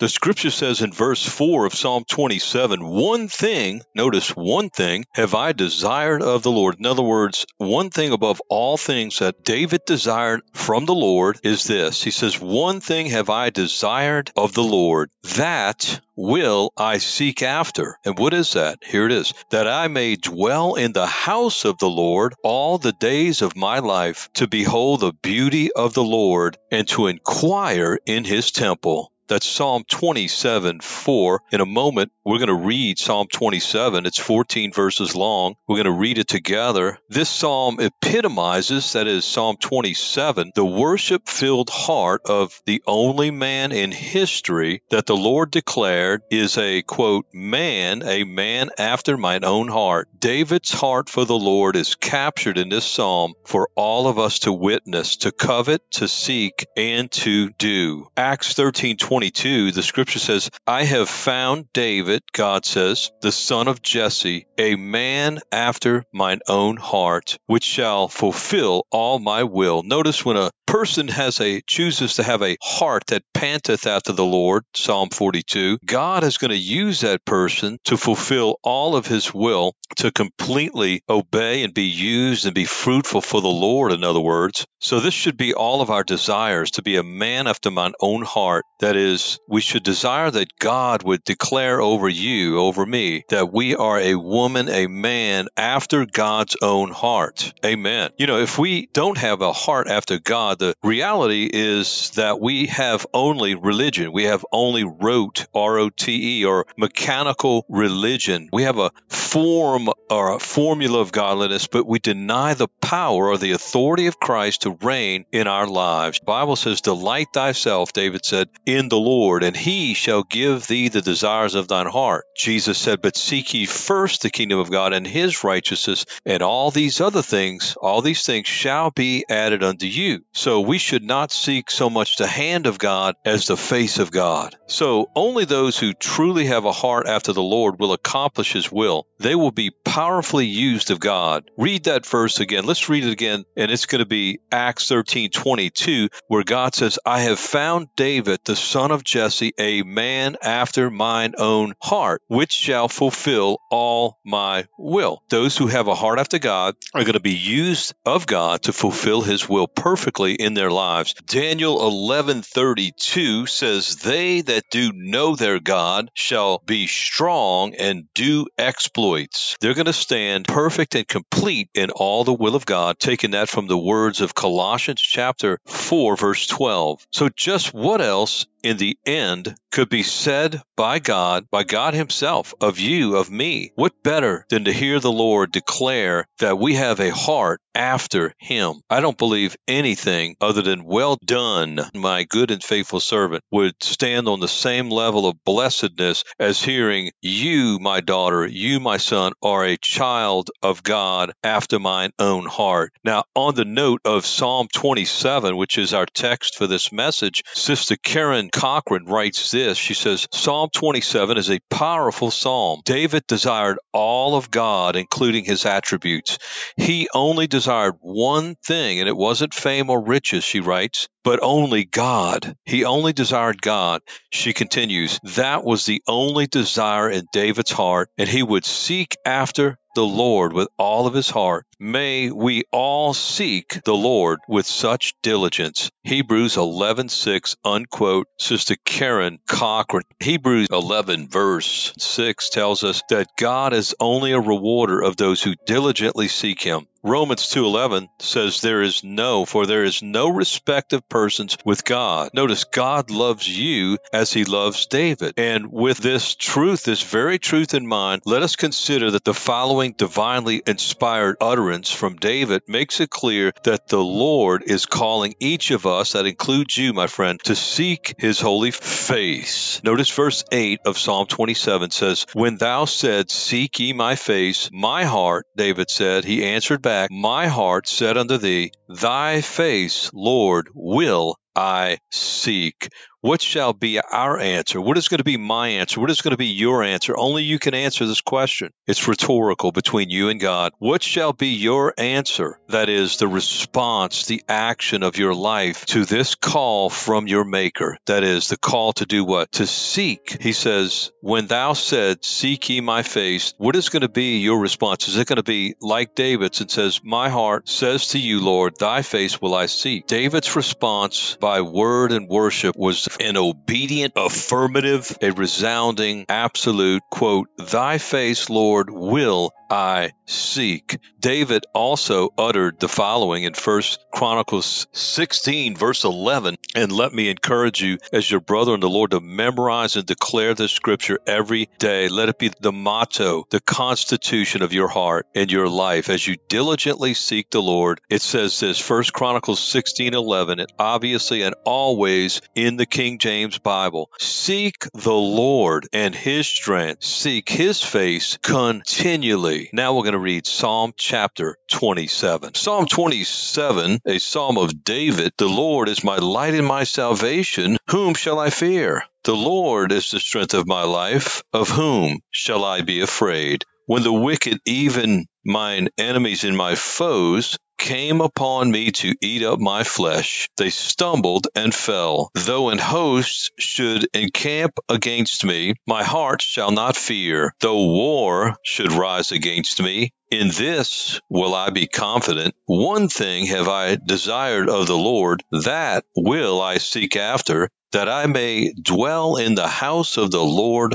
The scripture says in verse 4 of Psalm 27, one thing, notice one thing, have I desired of the Lord. In other words, one thing above all things that David desired from the Lord is this. He says, One thing have I desired of the Lord, that will I seek after. And what is that? Here it is that I may dwell in the house of the Lord all the days of my life, to behold the beauty of the Lord and to inquire in his temple. That's Psalm 27 4. In a moment, we're going to read Psalm 27. It's 14 verses long. We're going to read it together. This psalm epitomizes, that is Psalm 27, the worship filled heart of the only man in history that the Lord declared is a quote, man, a man after mine own heart. David's heart for the Lord is captured in this psalm for all of us to witness, to covet, to seek, and to do. Acts 13 22, the scripture says, I have found David, God says, the son of Jesse, a man after mine own heart, which shall fulfill all my will. Notice when a person has a chooses to have a heart that panteth after the Lord, Psalm 42, God is going to use that person to fulfill all of his will, to completely obey and be used and be fruitful for the Lord, in other words. So this should be all of our desires to be a man after mine own heart. That is, we should desire that God would declare over you, over me, that we are a woman, a man after God's own heart. Amen. You know, if we don't have a heart after God, the reality is that we have only religion. We have only rote, R O T E, or mechanical religion. We have a form or a formula of godliness, but we deny the power or the authority of Christ to reign in our lives. The Bible says, Delight thyself, David said, in the Lord, and he shall give thee the desires of thine heart. Jesus said, But seek ye first the kingdom of God and his righteousness, and all these other things, all these things shall be added unto you. So we should not seek so much the hand of God as the face of God. So only those who truly have a heart after the Lord will accomplish his will. They will be powerfully used of God. Read that verse again. Let's read it again, and it's going to be Acts 13 22, where God says, I have found David, the son of Jesse, a man after mine own heart, which shall fulfill all my will. Those who have a heart after God are going to be used of God to fulfill his will perfectly in their lives. Daniel 11:32 says, "They that do know their God shall be strong and do exploits." They're going to stand perfect and complete in all the will of God, taking that from the words of Colossians chapter 4 verse 12. So just what else in the end could be said by God, by God Himself, of you, of me. What better than to hear the Lord declare that we have a heart after Him? I don't believe anything other than well done, my good and faithful servant, would stand on the same level of blessedness as hearing you, my daughter, you, my son, are a child of God after mine own heart. Now, on the note of Psalm 27, which is our text for this message, Sister Karen Cochran writes this. She says, Psalm 27 is a powerful psalm. David desired all of God, including his attributes. He only desired one thing, and it wasn't fame or riches, she writes, but only God. He only desired God. She continues, that was the only desire in David's heart, and he would seek after the Lord with all of his heart. May we all seek the Lord with such diligence. Hebrews 11:6 unquote. Sister Karen Cochran. Hebrews 11 verse 6 tells us that God is only a rewarder of those who diligently seek him. Romans 2:11 says there is no for there is no respect of persons with God. Notice God loves you as he loves David. And with this truth, this very truth in mind, let us consider that the following divinely inspired utterance from David makes it clear that the Lord is calling each of us, that includes you, my friend, to seek his holy face. Notice verse 8 of Psalm 27 says, When thou said, Seek ye my face, my heart, David said, he answered back, My heart said unto thee, Thy face, Lord, will I seek. What shall be our answer? What is going to be my answer? What is going to be your answer? Only you can answer this question. It's rhetorical between you and God. What shall be your answer? That is the response, the action of your life to this call from your maker. That is the call to do what? To seek. He says, when thou said, seek ye my face, what is going to be your response? Is it going to be like David's and says, my heart says to you, Lord, thy face will I seek. David's response by word and worship was an obedient affirmative, a resounding absolute quote, Thy face, Lord, will I seek. David also uttered the following in 1 Chronicles 16, verse 11. And let me encourage you, as your brother in the Lord, to memorize and declare this scripture every day. Let it be the motto, the constitution of your heart and your life as you diligently seek the Lord. It says this, 1 Chronicles 16, 11, and obviously and always in the King James Bible. Seek the Lord and his strength. Seek his face continually now we're going to read Psalm chapter 27. Psalm 27, a psalm of David. The Lord is my light and my salvation. Whom shall I fear? The Lord is the strength of my life. Of whom shall I be afraid? When the wicked, even mine enemies and my foes, came upon me to eat up my flesh. They stumbled and fell. Though an host should encamp against me, my heart shall not fear. Though war should rise against me, in this will I be confident. One thing have I desired of the Lord, that will I seek after, that I may dwell in the house of the Lord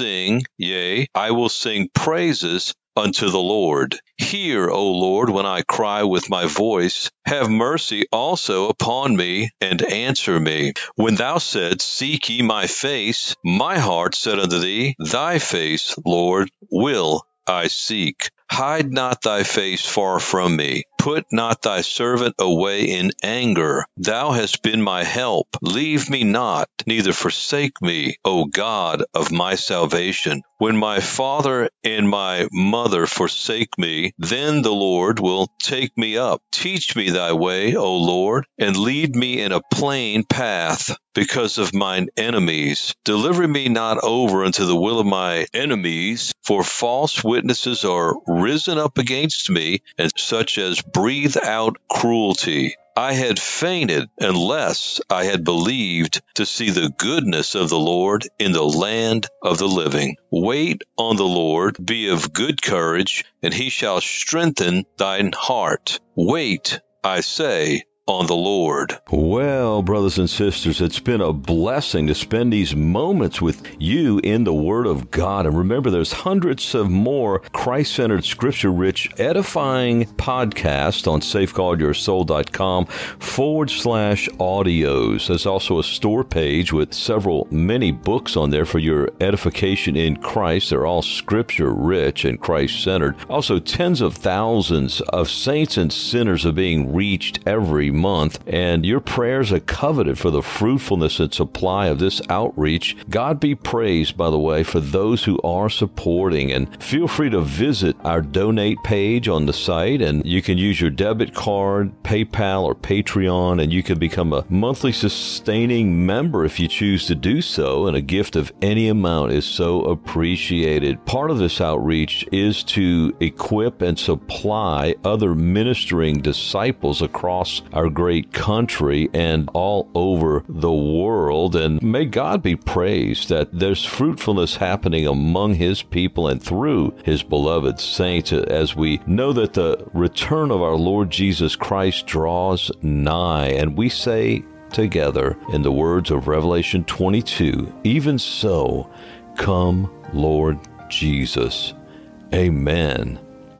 sing, yea, I will sing praises unto the Lord. Hear, O Lord, when I cry with my voice. Have mercy also upon me and answer me. When thou saidst, Seek ye my face, my heart said unto thee, Thy face, Lord, will I seek. Hide not thy face far from me. Put not thy servant away in anger. Thou hast been my help. Leave me not, neither forsake me, O God of my salvation. When my father and my mother forsake me, then the Lord will take me up. Teach me thy way, O Lord, and lead me in a plain path because of mine enemies. Deliver me not over unto the will of my enemies, for false witnesses are risen up against me, and such as breathe out cruelty. I had fainted unless I had believed to see the goodness of the Lord in the land of the living. Wait on the Lord, be of good courage, and he shall strengthen thine heart. Wait, I say, on the Lord. Well, brothers and sisters, it's been a blessing to spend these moments with you in the Word of God. And remember, there's hundreds of more Christ centered, scripture rich, edifying podcasts on safeguardyoursoul.com forward slash audios. There's also a store page with several, many books on there for your edification in Christ. They're all scripture rich and Christ centered. Also, tens of thousands of saints and sinners are being reached every month, and your prayers are coveted for the fruitfulness and supply of this outreach. God be praised, by the way, for those who are supporting. And feel free to visit our donate page on the site, and you can use your debit card, PayPal, or Patreon, and you can become a monthly sustaining member if you choose to do so. And a gift of any amount is so appreciated. Part of this outreach is to equip and supply other ministering disciples across our great country and all over the world. And may God be praised that there's fruitfulness happening among His people and through His beloved saints as we know that the return of our Lord Jesus Christ draws nigh. And we say together, in the words of Revelation 22, even so, come, Lord Jesus. Amen